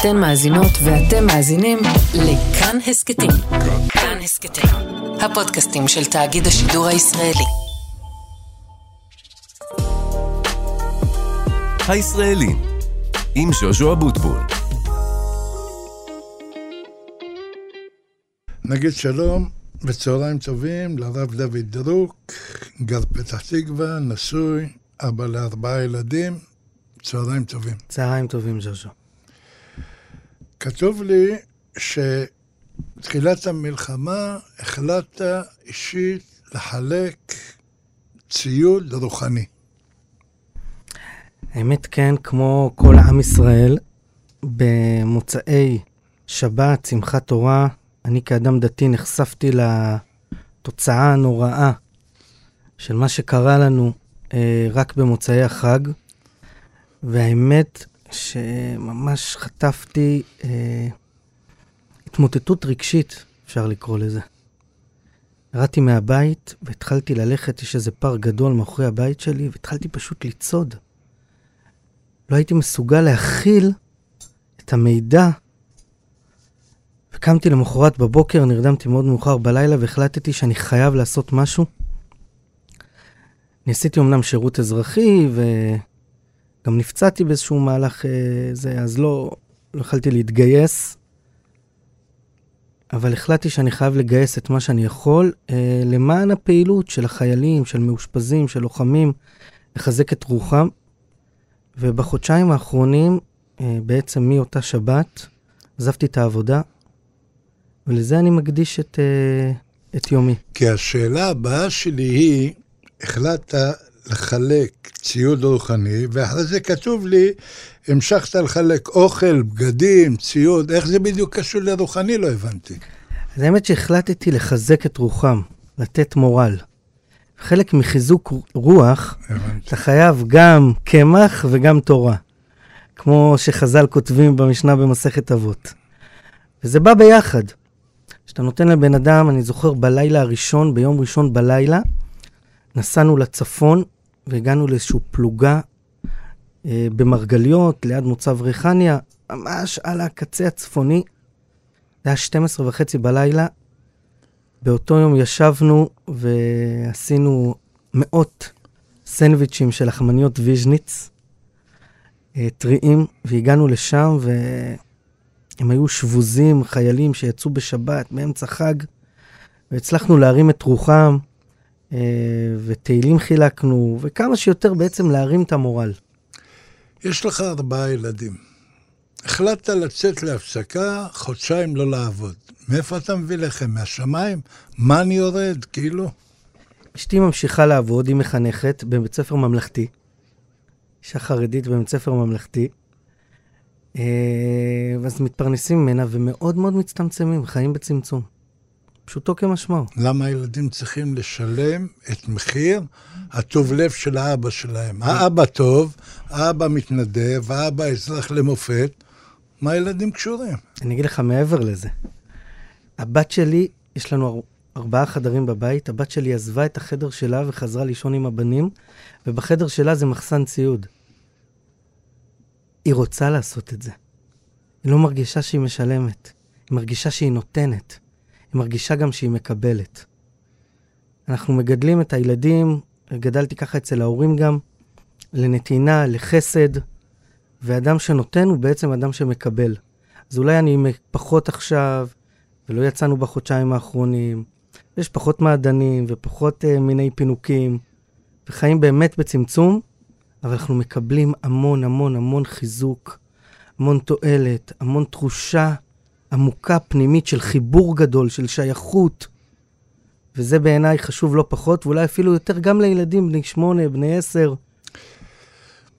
אתן מאזינות ואתם מאזינים לכאן הסכתים. כאן הסכתים, הפודקאסטים של תאגיד השידור הישראלי. הישראלים, עם ז'וז'ו אבוטבול. נגיד שלום וצהריים טובים לרב דוד דרוק, גר פתח תקווה, נשוי, אבא לארבעה ילדים, צהריים טובים. צהריים טובים, ז'וז'ו. כתוב לי שתחילת המלחמה החלטת אישית לחלק ציוד רוחני. האמת כן, כמו כל עם ישראל, במוצאי שבת, שמחת תורה, אני כאדם דתי נחשפתי לתוצאה הנוראה של מה שקרה לנו אה, רק במוצאי החג, והאמת שממש חטפתי אה, התמוטטות רגשית, אפשר לקרוא לזה. ירדתי מהבית והתחלתי ללכת, יש איזה פארק גדול מאחורי הבית שלי, והתחלתי פשוט לצעוד. לא הייתי מסוגל להכיל את המידע. וקמתי למחרת בבוקר, נרדמתי מאוד מאוחר בלילה והחלטתי שאני חייב לעשות משהו. אני עשיתי אמנם שירות אזרחי וגם נפצעתי באיזשהו מהלך אה, זה, אז לא, לא יכלתי להתגייס. אבל החלטתי שאני חייב לגייס את מה שאני יכול אה, למען הפעילות של החיילים, של מאושפזים, של לוחמים, לחזק את רוחם. ובחודשיים האחרונים, אה, בעצם מאותה שבת, עזבתי את העבודה, ולזה אני מקדיש את, אה, את יומי. כי השאלה הבאה שלי היא, החלטת לחלק ציוד רוחני, ואחרי זה כתוב לי, המשכת לחלק אוכל, בגדים, ציוד, איך זה בדיוק קשור לרוחני? לא הבנתי. אז האמת שהחלטתי לחזק את רוחם, לתת מורל. חלק מחיזוק רוח, הבנתי. אתה חייב גם קמח וגם תורה, כמו שחז"ל כותבים במשנה במסכת אבות. וזה בא ביחד. כשאתה נותן לבן אדם, אני זוכר בלילה הראשון, ביום ראשון בלילה, נסענו לצפון והגענו לאיזושהי פלוגה אה, במרגליות, ליד מוצב ריחניה, ממש על הקצה הצפוני. זה היה 12 וחצי בלילה. באותו יום ישבנו ועשינו מאות סנדוויצ'ים של לחמניות ויז'ניץ, אה, טריים, והגענו לשם והם היו שבוזים, חיילים שיצאו בשבת, באמצע חג, והצלחנו להרים את רוחם, ותהילים חילקנו, וכמה שיותר בעצם להרים את המורל. יש לך ארבעה ילדים. החלטת לצאת להפסקה, חודשיים לא לעבוד. מאיפה אתה מביא לחם? מהשמיים? מה אני יורד? כאילו? אשתי ממשיכה לעבוד, היא מחנכת בבית ספר ממלכתי. אישה חרדית בבית ספר ממלכתי. אה, ואז מתפרנסים ממנה ומאוד מאוד מצטמצמים, חיים בצמצום. פשוטו כמשמעו. למה הילדים צריכים לשלם את מחיר הטוב לב של האבא שלהם? האבא טוב, האבא מתנדב, האבא אזרח למופת. מה הילדים קשורים? אני אגיד לך מעבר לזה. הבת שלי, יש לנו אר- ארבעה חדרים בבית, הבת שלי עזבה את החדר שלה וחזרה לישון עם הבנים, ובחדר שלה זה מחסן ציוד. היא רוצה לעשות את זה. היא לא מרגישה שהיא משלמת, היא מרגישה שהיא נותנת, מרגישה גם שהיא מקבלת. אנחנו מגדלים את הילדים, גדלתי ככה אצל ההורים גם, לנתינה, לחסד, ואדם שנותן הוא בעצם אדם שמקבל. אז אולי אני פחות עכשיו, ולא יצאנו בחודשיים האחרונים, יש פחות מעדנים ופחות uh, מיני פינוקים, וחיים באמת בצמצום, אבל אנחנו מקבלים המון המון המון חיזוק, המון תועלת, המון תחושה עמוקה פנימית של חיבור גדול, של שייכות. וזה בעיניי חשוב לא פחות, ואולי אפילו יותר גם לילדים בני שמונה, בני עשר.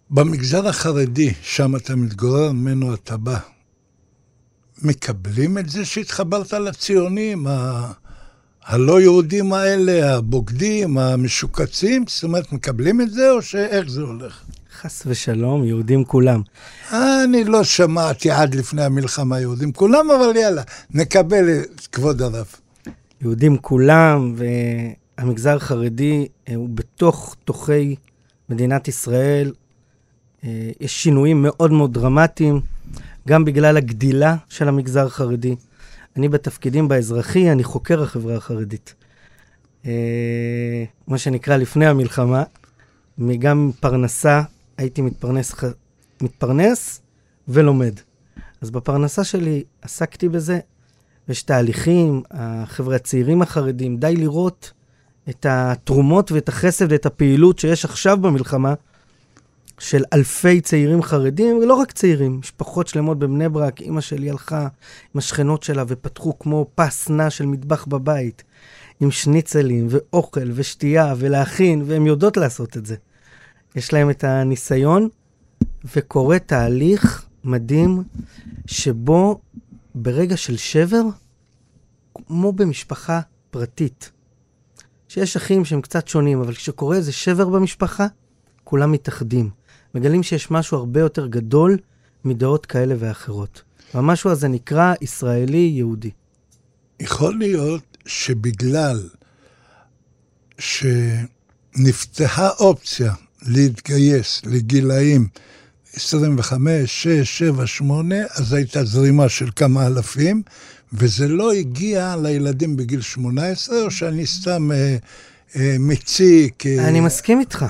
במגזר החרדי, שם אתה מתגורר, ממנו אתה בא, מקבלים את זה שהתחברת לציונים, ה... הלא יהודים האלה, הבוגדים, המשוקצים? זאת אומרת, מקבלים את זה, או שאיך זה הולך? חס ושלום, יהודים כולם. אני לא שמעתי עד לפני המלחמה יהודים כולם, אבל יאללה, נקבל את כבוד הרב. יהודים כולם, והמגזר החרדי אה, הוא בתוך תוכי מדינת ישראל. אה, יש שינויים מאוד מאוד דרמטיים. גם בגלל הגדילה של המגזר החרדי. אני בתפקידים באזרחי, אני חוקר החברה החרדית. אה, מה שנקרא לפני המלחמה, גם פרנסה, הייתי מתפרנס, מתפרנס ולומד. אז בפרנסה שלי עסקתי בזה, יש תהליכים, החבר'ה הצעירים החרדים, די לראות את התרומות ואת החסד ואת הפעילות שיש עכשיו במלחמה של אלפי צעירים חרדים, ולא רק צעירים, משפחות שלמות בבני ברק, אימא שלי הלכה עם השכנות שלה ופתחו כמו פס נע של מטבח בבית, עם שניצלים ואוכל ושתייה ולהכין, והן יודעות לעשות את זה. יש להם את הניסיון, וקורה תהליך מדהים שבו ברגע של שבר, כמו במשפחה פרטית, שיש אחים שהם קצת שונים, אבל כשקורה איזה שבר במשפחה, כולם מתאחדים. מגלים שיש משהו הרבה יותר גדול מדעות כאלה ואחרות. והמשהו הזה נקרא ישראלי-יהודי. יכול להיות שבגלל שנפתחה אופציה להתגייס לגילאים 25, 6, 7, 8, אז הייתה זרימה של כמה אלפים, וזה לא הגיע לילדים בגיל 18, או שאני סתם אה, אה, מציק... אה... אני מסכים איתך.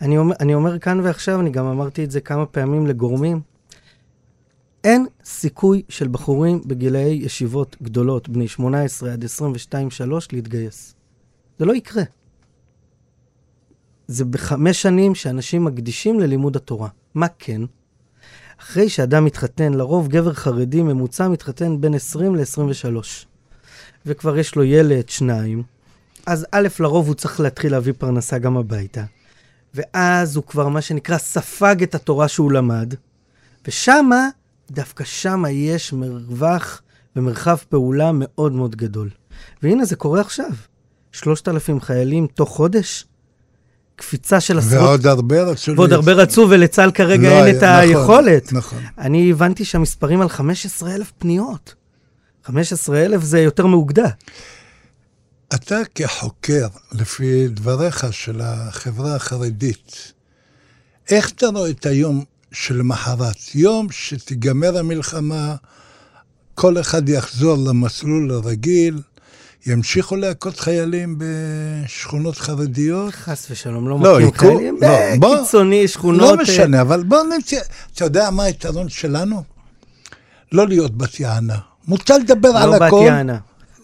אני אומר, אני אומר כאן ועכשיו, אני גם אמרתי את זה כמה פעמים לגורמים. אין סיכוי של בחורים בגילאי ישיבות גדולות, בני 18 עד 22-3, להתגייס. זה לא יקרה. זה בחמש שנים שאנשים מקדישים ללימוד התורה. מה כן? אחרי שאדם מתחתן, לרוב גבר חרדי ממוצע מתחתן בין 20 ל-23, וכבר יש לו ילד, שניים, אז א', לרוב הוא צריך להתחיל להביא פרנסה גם הביתה, ואז הוא כבר, מה שנקרא, ספג את התורה שהוא למד, ושמה, דווקא שמה יש מרווח ומרחב פעולה מאוד מאוד גדול. והנה, זה קורה עכשיו. 3,000 חיילים תוך חודש, קפיצה של עשרות... ועוד הרבה רצו... ועוד הרבה רצו, ולצה"ל כרגע לא, אין את נכון, היכולת. נכון. אני הבנתי שהמספרים על 15,000 פניות. 15,000 זה יותר מאוגדה. אתה כחוקר, לפי דבריך של החברה החרדית, איך אתה רואה את היום שלמחרת? יום שתיגמר המלחמה, כל אחד יחזור למסלול הרגיל, ימשיכו להכות חיילים בשכונות חרדיות? חס ושלום, לא, לא מכים חיילים לא, בקיצוני, שכונות... לא אה, משנה, אבל בוא נמצא... אתה יודע מה היתרון שלנו? לא להיות בת יענה. מותר לדבר לא על הכל. לא בת יענה.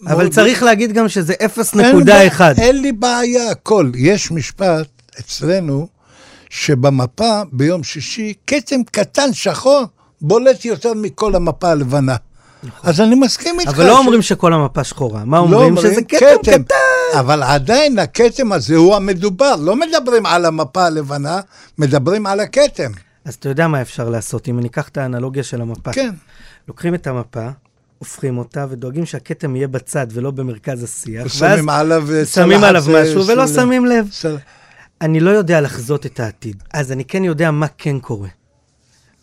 אבל צריך להגיד גם שזה 0.1. אין לי בעיה, הכל. יש משפט אצלנו, שבמפה ביום שישי, כתם קטן שחור בולט יותר מכל המפה הלבנה. אז אני מסכים איתך. אבל לא אומרים שכל המפה שחורה, מה לא אומרים? שזה כתם קטן. אבל עדיין הכתם הזה הוא המדובר, לא מדברים על המפה הלבנה, מדברים על הכתם. אז אתה יודע מה אפשר לעשות, אם אני אקח את האנלוגיה של המפה. כן. לוקחים את המפה, הופכים אותה ודואגים שהכתם יהיה בצד ולא במרכז השיח. ושמים עליו שמים עליו משהו ולא שמים לב. אני לא יודע לחזות את העתיד, אז אני כן יודע מה כן קורה.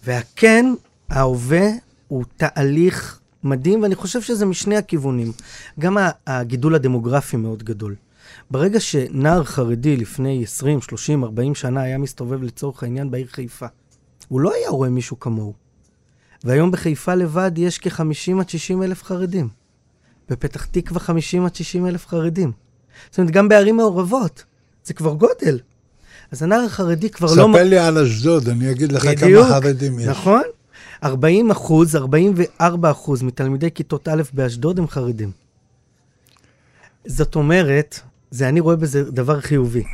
והכן, ההווה, הוא תהליך מדהים, ואני חושב שזה משני הכיוונים. גם הגידול הדמוגרפי מאוד גדול. ברגע שנער חרדי לפני 20, 30, 40 שנה היה מסתובב לצורך העניין בעיר חיפה, הוא לא היה רואה מישהו כמוהו. והיום בחיפה לבד יש כ-50 עד 60 אלף חרדים. בפתח תקווה 50 עד 60 אלף חרדים. זאת אומרת, גם בערים מעורבות, זה כבר גודל. אז הנער החרדי כבר לא... ספר לי על אשדוד, אני אגיד לך בדיוק, כמה חרדים יש. נכון. 40 אחוז, 44 אחוז מתלמידי כיתות א' באשדוד הם חרדים. זאת אומרת, זה אני רואה בזה דבר חיובי.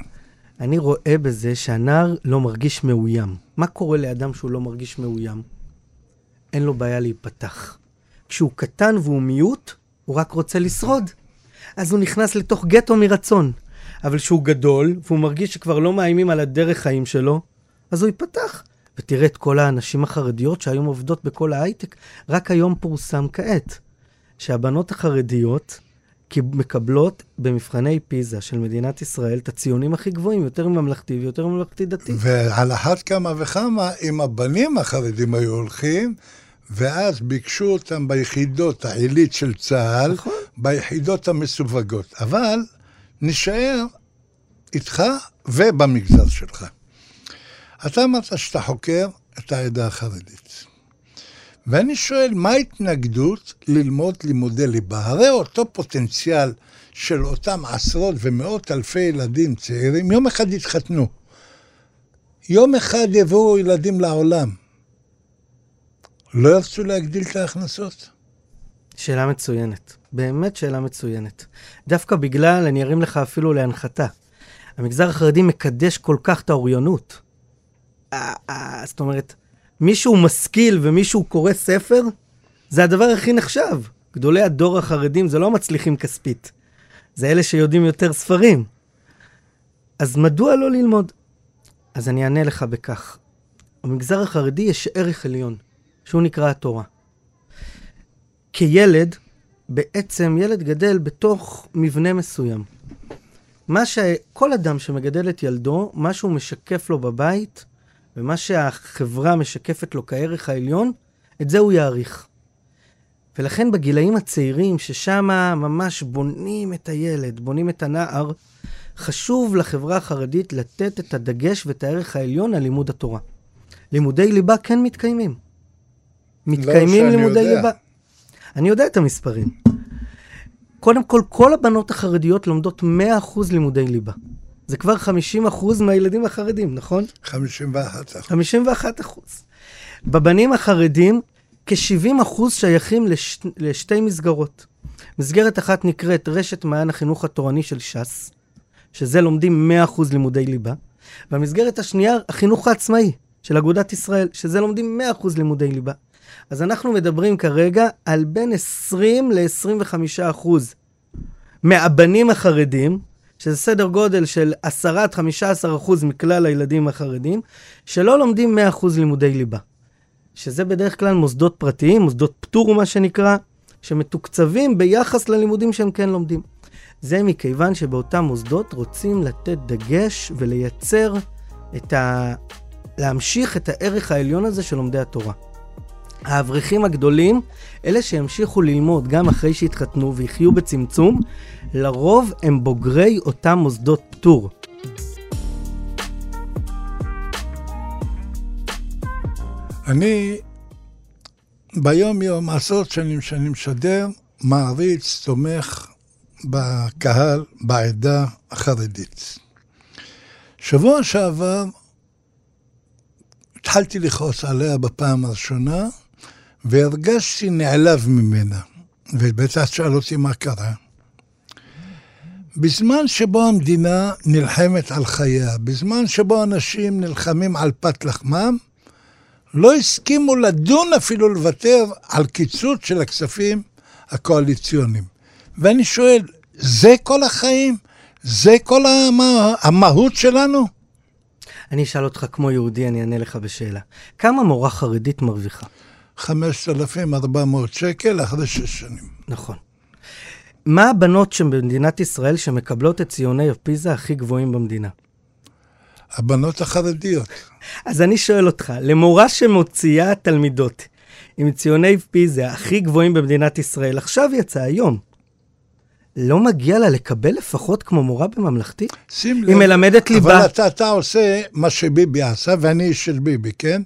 אני רואה בזה שהנער לא מרגיש מאוים. מה קורה לאדם שהוא לא מרגיש מאוים? אין לו בעיה להיפתח. כשהוא קטן והוא מיעוט, הוא רק רוצה לשרוד. אז הוא נכנס לתוך גטו מרצון. אבל כשהוא גדול, והוא מרגיש שכבר לא מאיימים על הדרך חיים שלו, אז הוא ייפתח. ותראה את כל הנשים החרדיות שהיום עובדות בכל ההייטק. רק היום פורסם כעת שהבנות החרדיות מקבלות במבחני פיזה של מדינת ישראל את הציונים הכי גבוהים, יותר ממלכתי ויותר ממלכתי דתי. ועל אחת כמה וכמה, אם הבנים החרדים היו הולכים, ואז ביקשו אותם ביחידות העילית של צה"ל, נכון. ביחידות המסווגות. אבל נשאר איתך ובמגזר שלך. אתה אמרת שאתה חוקר את העדה החרדית. ואני שואל, מה ההתנגדות ללמוד לימודי ליבה? הרי אותו פוטנציאל של אותם עשרות ומאות אלפי ילדים צעירים, יום אחד יתחתנו. יום אחד יבואו ילדים לעולם. לא ירצו להגדיל את ההכנסות? שאלה מצוינת. באמת שאלה מצוינת. דווקא בגלל, אני ארים לך אפילו להנחתה. המגזר החרדי מקדש כל כך את האוריינות. זאת אומרת, מישהו משכיל ומישהו קורא ספר, זה הדבר הכי נחשב. גדולי הדור החרדים זה לא מצליחים כספית, זה אלה שיודעים יותר ספרים. אז מדוע לא ללמוד? אז אני אענה לך בכך. במגזר החרדי יש ערך עליון, שהוא נקרא התורה. כילד, בעצם ילד גדל בתוך מבנה מסוים. מה שכל אדם שמגדל את ילדו, מה שהוא משקף לו בבית, ומה שהחברה משקפת לו כערך העליון, את זה הוא יעריך. ולכן בגילאים הצעירים, ששם ממש בונים את הילד, בונים את הנער, חשוב לחברה החרדית לתת את הדגש ואת הערך העליון על לימוד התורה. לימודי ליבה כן מתקיימים. מתקיימים לא לימודי יודע. ליבה. אני יודע את המספרים. קודם כל, כל הבנות החרדיות לומדות 100% לימודי ליבה. זה כבר 50% מהילדים החרדים, נכון? 51 אחוז. 51 אחוז. בבנים החרדים, כ-70 אחוז שייכים לש... לשתי מסגרות. מסגרת אחת נקראת רשת מעיין החינוך התורני של ש"ס, שזה לומדים 100 אחוז לימודי ליבה, והמסגרת השנייה, החינוך העצמאי של אגודת ישראל, שזה לומדים 100 אחוז לימודי ליבה. אז אנחנו מדברים כרגע על בין 20 ל-25 אחוז מהבנים החרדים, שזה סדר גודל של 10 עד 15 אחוז מכלל הילדים החרדים, שלא לומדים 100 אחוז לימודי ליבה. שזה בדרך כלל מוסדות פרטיים, מוסדות פטור מה שנקרא, שמתוקצבים ביחס ללימודים שהם כן לומדים. זה מכיוון שבאותם מוסדות רוצים לתת דגש ולייצר את ה... להמשיך את הערך העליון הזה של לומדי התורה. האברכים הגדולים, אלה שימשיכו ללמוד גם אחרי שיתחתנו ויחיו בצמצום, לרוב הם בוגרי אותם מוסדות פטור. אני ביום-יום, עשרות שנים שאני משדר, מעריץ, תומך בקהל, בעדה החרדית. שבוע שעבר התחלתי לכעוס עליה בפעם הראשונה, והרגשתי נעלב ממנה. ובטח תשאל אותי מה קרה. בזמן שבו המדינה נלחמת על חייה, בזמן שבו אנשים נלחמים על פת לחמם, לא הסכימו לדון אפילו לוותר על קיצוץ של הכספים הקואליציוניים. ואני שואל, זה כל החיים? זה כל המה, המהות שלנו? אני אשאל אותך כמו יהודי, אני אענה לך בשאלה. כמה מורה חרדית מרוויחה? 5,400 שקל אחרי שש שנים. נכון. מה הבנות שבמדינת ישראל שמקבלות את ציוני הפיזה הכי גבוהים במדינה? הבנות החרדיות. אז אני שואל אותך, למורה שמוציאה תלמידות עם ציוני פיזה הכי גבוהים במדינת ישראל, עכשיו יצא היום, לא מגיע לה לקבל לפחות כמו מורה בממלכתי? שים לב. היא מלמדת ליבה. אבל אתה, אתה עושה מה שביבי עשה, ואני איש של ביבי, כן?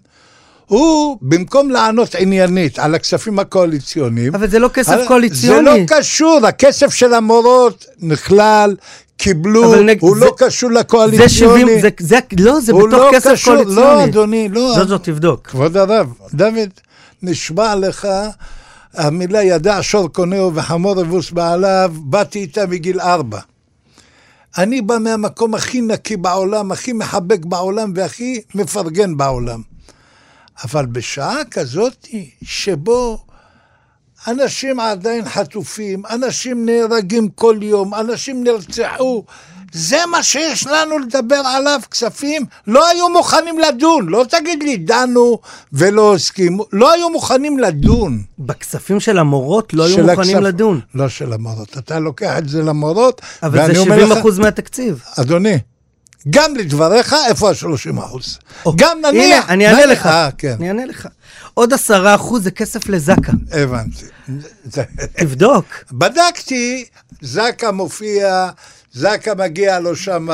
הוא, במקום לענות עניינית על הכספים הקואליציוניים... אבל זה לא כסף על- קואליציוני. זה לא קשור, הכסף של המורות נכלל, קיבלו, נג- הוא זה- לא קשור זה לקואליציוני. 70, זה, זה, לא, זה בתוך לא כסף קשור- קואליציוני. לא, אדוני, לא. זאת זאת, תבדוק. כבוד הרב, דוד, נשבע לך, המילה ידע שור קונהו וחמור אבוס בעליו, באתי איתה מגיל ארבע. אני בא מהמקום הכי נקי בעולם, הכי מחבק בעולם והכי מפרגן בעולם. אבל בשעה כזאת שבו אנשים עדיין חטופים, אנשים נהרגים כל יום, אנשים נרצחו, זה מה שיש לנו לדבר עליו, כספים, לא היו מוכנים לדון, לא תגיד לי דנו ולא הסכימו, לא היו מוכנים לדון. בכספים של המורות לא היו של מוכנים הכסף- לדון. לא של המורות, אתה לוקח את זה למורות, אבל זה אומר 70 לך- אחוז מהתקציב. אדוני, גם לדבריך, איפה ה-30 אחוז? גם נניח... הנה, אני אענה לך. אה, כן, אני אענה לך. עוד עשרה אחוז זה כסף לזק"א. הבנתי. תבדוק. בדקתי, זק"א מופיע, זק"א מגיע לו שם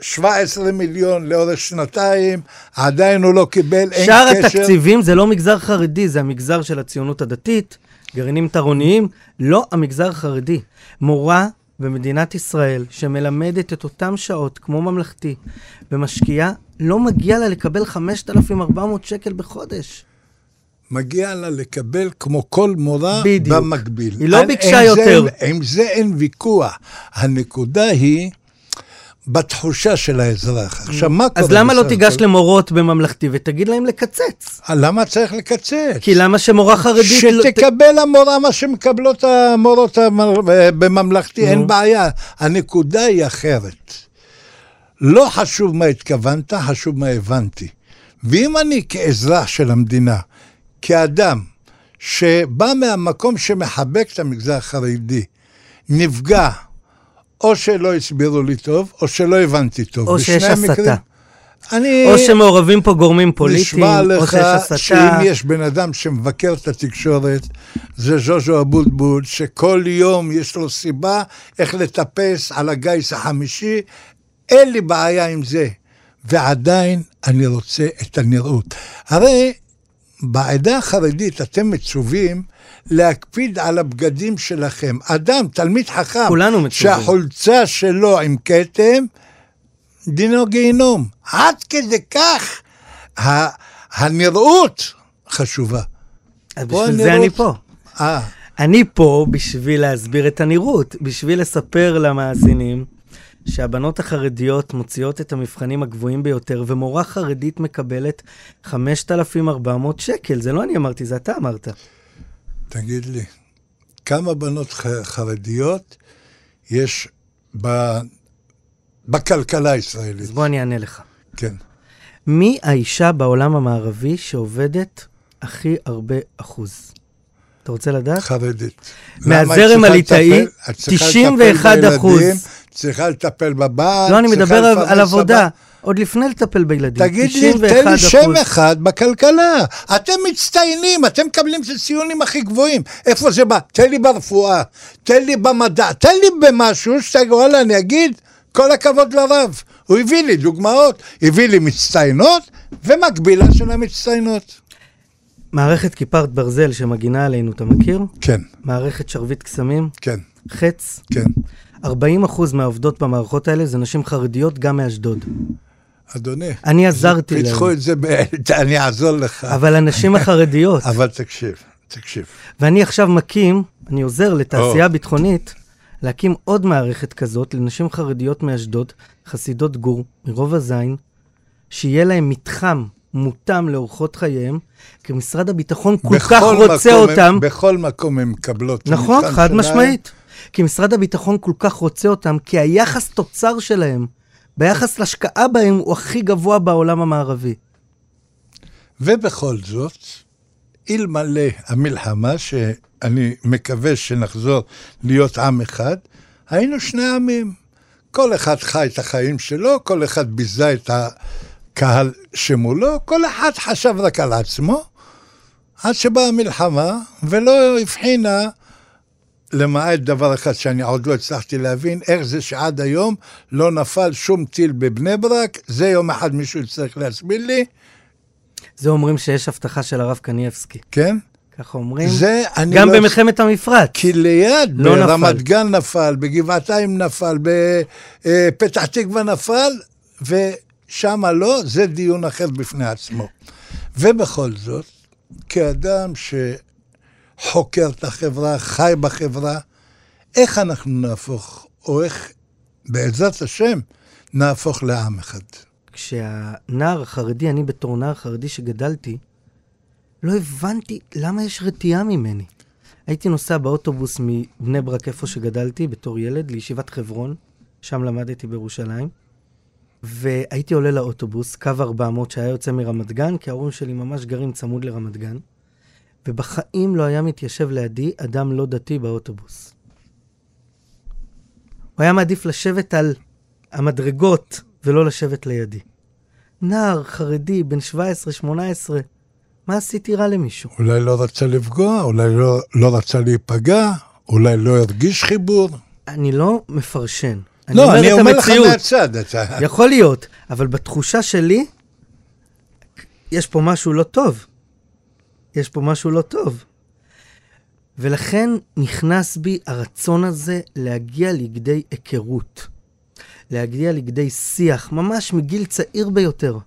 17 מיליון לאורך שנתיים, עדיין הוא לא קיבל, אין שאר קשר. התקציבים זה לא מגזר חרדי, זה המגזר של הציונות הדתית, גרעינים תרוניים, לא המגזר החרדי. מורה במדינת ישראל שמלמדת את אותן שעות כמו ממלכתי ומשקיעה, לא מגיע לה לקבל 5,400 שקל בחודש. מגיע לה לקבל כמו כל מורה בדיוק. במקביל. היא לא ביקשה אין זה- יותר. עם זה אין ויכוח. הנקודה היא בתחושה של האזרח. עכשיו, מה קורה? אז למה לא תיגש הכל? למורות בממלכתי ותגיד להם לקצץ? למה צריך לקצץ? כי למה שמורה חרדית... לא- שתקבל המורה מה שמקבלות המורות המר- בממלכתי, אין. בעיה. הנקודה היא אחרת. לא חשוב מה התכוונת, חשוב מה הבנתי. ואם אני כאזרח של המדינה, כאדם שבא מהמקום שמחבק את המגזר החרדי, נפגע, או שלא הסבירו לי טוב, או שלא הבנתי טוב. או שיש הסתה. אני... או שמעורבים פה גורמים פוליטיים, או לך שיש הסתה. שאם יש בן אדם שמבקר את התקשורת, זה ז'וז'ו אבוטבול, שכל יום יש לו סיבה איך לטפס על הגיס החמישי, אין לי בעיה עם זה. ועדיין אני רוצה את הנראות. הרי בעדה החרדית אתם מצווים להקפיד על הבגדים שלכם. אדם, תלמיד חכם, כולנו מצווים. שהחולצה שלו עם כתם, דינו גיהינום. עד כדי כך ה- הנראות חשובה. אז בשביל זה אני הנראות- פה. אה, אני פה בשביל להסביר את הנראות, בשביל לספר למאזינים שהבנות החרדיות מוציאות את המבחנים הגבוהים ביותר, ומורה חרדית מקבלת 5,400 שקל. זה לא אני אמרתי, זה אתה אמרת. תגיד לי, כמה בנות חרדיות יש ב... בכלכלה הישראלית? אז בוא אני אענה לך. כן. מי האישה בעולם המערבי שעובדת הכי הרבה אחוז? אתה רוצה לדעת? חרדית. מהזרם הליטאי, לטפל- את צריכה 91 לטפל אחוז. צריכה לטפל בבעל, לא, אני מדבר על- על עבודה. עוד לפני לטפל בילדים. תגיד לי, 91 תן לי שם. אחד בכלכלה. אתם מצטיינים, אתם מקבלים את הציונים הכי גבוהים. איפה זה בא? תן לי ברפואה, תן לי במדע, תן לי במשהו שאתה, וואלה, אני אגיד, כל הכבוד לרב. הוא הביא לי דוגמאות, הביא לי מצטיינות ומקבילה של המצטיינות. מערכת כיפת ברזל שמגינה עלינו, אתה מכיר? כן, מערכת שרביט קסמים, כן, חץ. כן. 40% מהעובדות במערכות האלה זה נשים חרדיות, גם מאשדוד. אדוני, אני עזרתי להם. פיתחו את זה. אני אעזור לך. אבל הנשים החרדיות, אבל תקשיב, תקשיב. ואני עכשיו מקים, אני עוזר לתעשייה או. ביטחונית, להקים עוד מערכת כזאת לנשים חרדיות מאשדוד, חסידות גור, מרובע זין, שיהיה להם מתחם מותאם לאורחות חייהם, כי משרד הביטחון כל כך רוצה מקום אותם. הם, בכל מקום הם מקבלות. נכון, חד. משמעית. כי משרד הביטחון כל כך רוצה אותם, כי היחס תוצר שלהם, ביחס להשקעה בהם, הוא הכי גבוה בעולם המערבי. ובכל זאת, אלמלא המלחמה, שאני מקווה שנחזור להיות עם אחד, היינו שני עמים. כל אחד חי את החיים שלו, כל אחד ביזה את הקהל שמולו, כל אחד חשב רק על עצמו, עד שבאה המלחמה, ולא הבחינה, למעט דבר אחד שאני עוד לא הצלחתי להבין, איך זה שעד היום לא נפל שום טיל בבני ברק, זה יום אחד מישהו יצטרך להסביר לי, זה אומרים שיש הבטחה של הרב קנייבסקי. כן? ככה אומרים. זה אני גם לא... במלחמת המפרץ. כי ליד, לא נפל. ברמת גן נפל, בגבעתיים נפל, בפתח תקווה נפל, ושם לא, זה דיון אחר בפני עצמו. ובכל זאת, כאדם שחוקר את החברה, חי בחברה, איך אנחנו נהפוך, או איך בעזרת השם נהפוך לעם אחד? כשהנער החרדי, אני בתור נער חרדי שגדלתי, לא הבנתי למה יש רתיעה ממני. הייתי נוסע באוטובוס מבני ברק, איפה שגדלתי, בתור ילד, לישיבת חברון, שם למדתי בירושלים, והייתי עולה לאוטובוס, קו 400, שהיה יוצא מרמת גן, כי ההורים שלי ממש גרים צמוד לרמת גן, ובחיים לא היה מתיישב לידי אדם לא דתי באוטובוס. הוא היה מעדיף לשבת על המדרגות ולא לשבת לידי. נער חרדי, בן 17-18, מה עשיתי רע למישהו? אולי לא רצה לפגוע, אולי לא, לא רצה להיפגע, אולי לא הרגיש חיבור. אני לא מפרשן. לא, אני את אומר לך. מהצד, אתה... יכול להיות, אבל בתחושה שלי, יש פה משהו לא טוב. יש פה משהו לא טוב. ולכן נכנס בי הרצון הזה להגיע לכדי היכרות. להגיע לכדי שיח, ממש מגיל צעיר ביותר.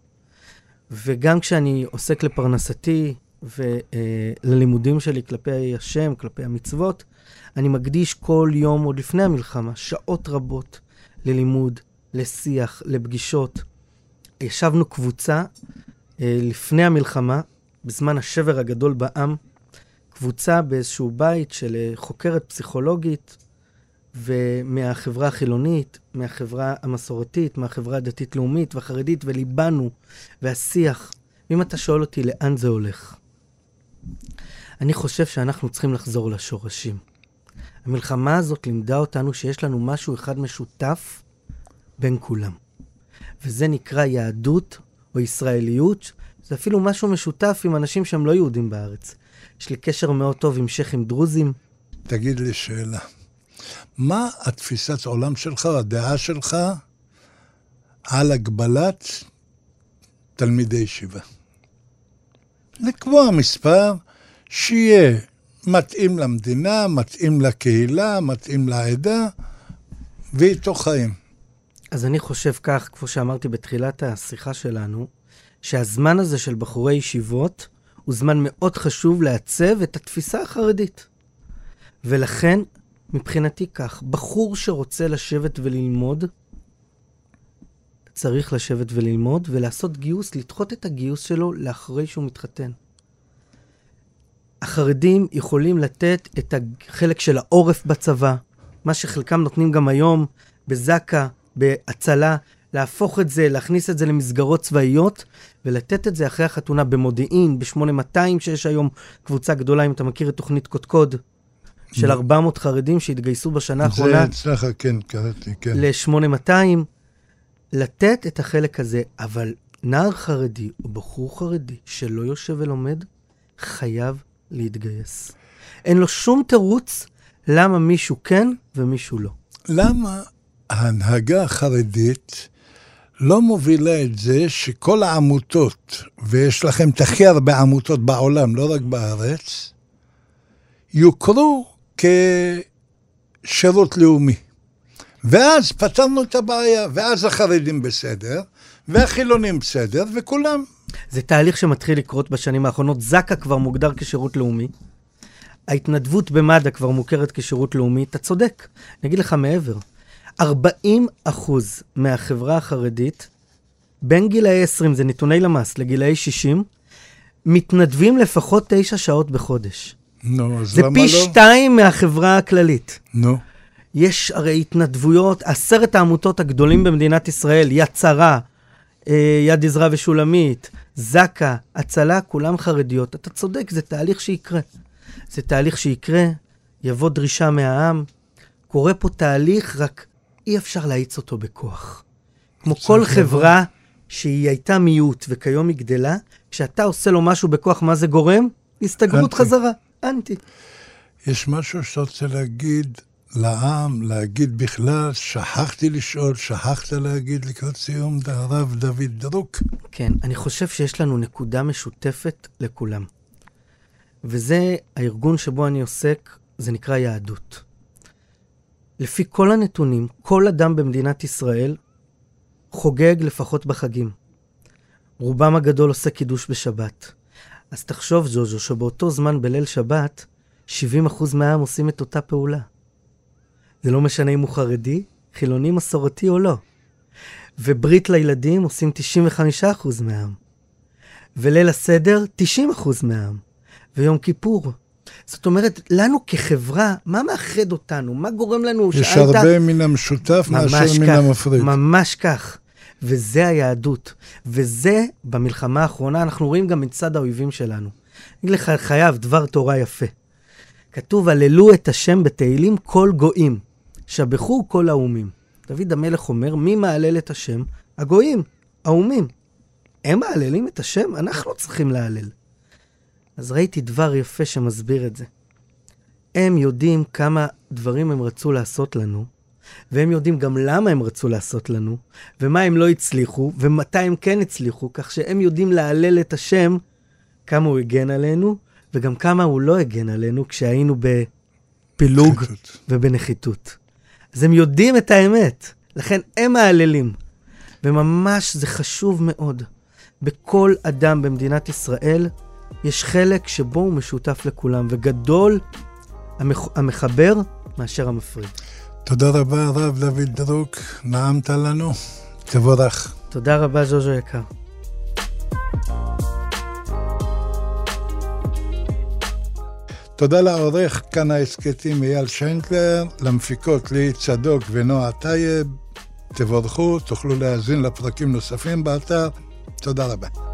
וגם כשאני עוסק לפרנסתי וללימודים שלי כלפי השם, כלפי המצוות, אני מקדיש כל יום, עוד לפני המלחמה, שעות רבות ללימוד, לשיח, לפגישות. ישבנו קבוצה אה, לפני המלחמה, בזמן השבר הגדול בעם, קבוצה באיזשהו בית של אה, חוקרת פסיכולוגית, ומהחברה החילונית, מהחברה המסורתית, מהחברה הדתית-לאומית והחרדית, וליבנו, והשיח. ואם אתה שואל אותי לאן זה הולך, אני חושב שאנחנו צריכים לחזור לשורשים. המלחמה הזאת לימדה אותנו שיש לנו משהו אחד משותף בין כולם. וזה נקרא יהדות או ישראליות, זה אפילו משהו משותף עם אנשים שהם לא יהודים בארץ. יש לי קשר מאוד טוב עם שייחים דרוזים. תגיד לי שאלה. מה התפיסת עולם שלך, הדעה שלך, על הגבלת תלמידי ישיבה? לקבוע מספר שיהיה מתאים למדינה, מתאים לקהילה, מתאים לעדה, ואיתו חיים. אז אני חושב כך, כמו שאמרתי בתחילת השיחה שלנו, שהזמן הזה של בחורי ישיבות הוא זמן מאוד חשוב לעצב את התפיסה החרדית. ולכן, מבחינתי כך, בחור שרוצה לשבת וללמוד, צריך לשבת וללמוד ולעשות גיוס, לדחות את הגיוס שלו לאחרי שהוא מתחתן. החרדים יכולים לתת את החלק של העורף בצבא, מה שחלקם נותנים גם היום בזק"א, בהצלה, להפוך את זה, להכניס את זה למסגרות צבאיות, ולתת את זה אחרי החתונה במודיעין, ב-8200, שיש היום קבוצה גדולה, אם אתה מכיר את תוכנית קודקוד, של 400 חרדים שהתגייסו בשנה האחרונה זה אצלך, כן, קראתי, כן. ל-8200, לתת את החלק הזה, אבל נער חרדי או בחור חרדי שלא יושב ולומד, חייב להתגייס. אין לו שום תירוץ למה מישהו כן ומישהו לא. למה ההנהגה החרדית לא מובילה את זה שכל העמותות, ויש לכם את הכי הרבה עמותות בעולם, לא רק בארץ, יוכרו כשירות לאומי. ואז פתרנו את הבעיה, ואז החרדים בסדר, והחילונים בסדר, וכולם. זה תהליך שמתחיל לקרות בשנים האחרונות. זק"א כבר מוגדר כשירות לאומי. ההתנדבות במד"א כבר מוכרת כשירות לאומי. אתה צודק. אני אגיד לך מעבר. 40 אחוז מהחברה החרדית, בין גילאי 20, זה נתוני למ"ס, לגילאי 60, מתנדבים לפחות 9 שעות בחודש. נו, אז זה למה פי לא? שתיים מהחברה הכללית. נו, יש הרי התנדבויות, עשרת העמותות הגדולים במדינת ישראל, יד שרה, אה, יד עזרא ושולמית, זק"א, הצלה, כולם חרדיות. אתה צודק, זה תהליך שיקרה. זה תהליך שיקרה, יבוא דרישה מהעם. קורה פה תהליך, רק אי אפשר להאיץ אותו בכוח. כמו כל. חברה שהיא הייתה מיעוט וכיום היא גדלה, כשאתה עושה לו משהו בכוח, מה זה גורם? הסתגרות אנטי. חזרה, אנטי. יש משהו שאתה רוצה להגיד לעם, להגיד בכלל, שכחתי לשאול, שכחת להגיד לקראת סיום, הרב דוד דרוק. כן, אני חושב שיש לנו נקודה משותפת לכולם. וזה הארגון שבו אני עוסק, זה נקרא יהדות. לפי כל הנתונים, כל אדם במדינת ישראל חוגג לפחות בחגים. רובם הגדול עושה קידוש בשבת. אז תחשוב, ז'וז'ו, שבאותו זמן בליל שבת, 70% מהעם עושים את אותה פעולה. זה לא משנה אם הוא חרדי, חילוני, מסורתי או לא. וברית לילדים עושים 95% מהעם. וליל הסדר, 90% מהעם. ויום כיפור. זאת אומרת, לנו כחברה, מה מאחד אותנו? מה גורם לנו? יש שאלת- הרבה מן המשותף מאשר מן כך, המפריד. ממש כך. וזה היהדות. וזה, במלחמה האחרונה, אנחנו רואים גם מצד האויבים שלנו. אני לך, חייב, דבר תורה יפה. כתוב, הללו את השם בתהילים כל גויים, שבחו כל האומים. דוד המלך אומר, מי מהלל את השם? הגויים, האומים. הם מהללים את השם? אנחנו צריכים להלל. אז ראיתי דבר יפה שמסביר את זה. הם יודעים כמה דברים הם רצו לעשות לנו, והם יודעים גם למה הם רצו לעשות לנו, ומה הם לא הצליחו, ומתי הם כן הצליחו, כך שהם יודעים להלל את השם, כמה הוא הגן עלינו, וגם כמה הוא לא הגן עלינו כשהיינו בפילוג נחיתות. ובנחיתות. אז הם יודעים את האמת, לכן הם מהללים. וממש זה חשוב מאוד. בכל אדם במדינת ישראל יש חלק שבו הוא משותף לכולם, וגדול המח... המחבר מאשר המפריד. תודה רבה, הרב דוד דרוק, נעמת לנו, תבורך. תודה רבה, ז'וז'ו יקר. תודה לעורך כאן ההסכתים אייל שיינקלר, למפיקות ליהי צדוק ונועה טייב. תבורכו, תוכלו להאזין לפרקים נוספים באתר. תודה רבה.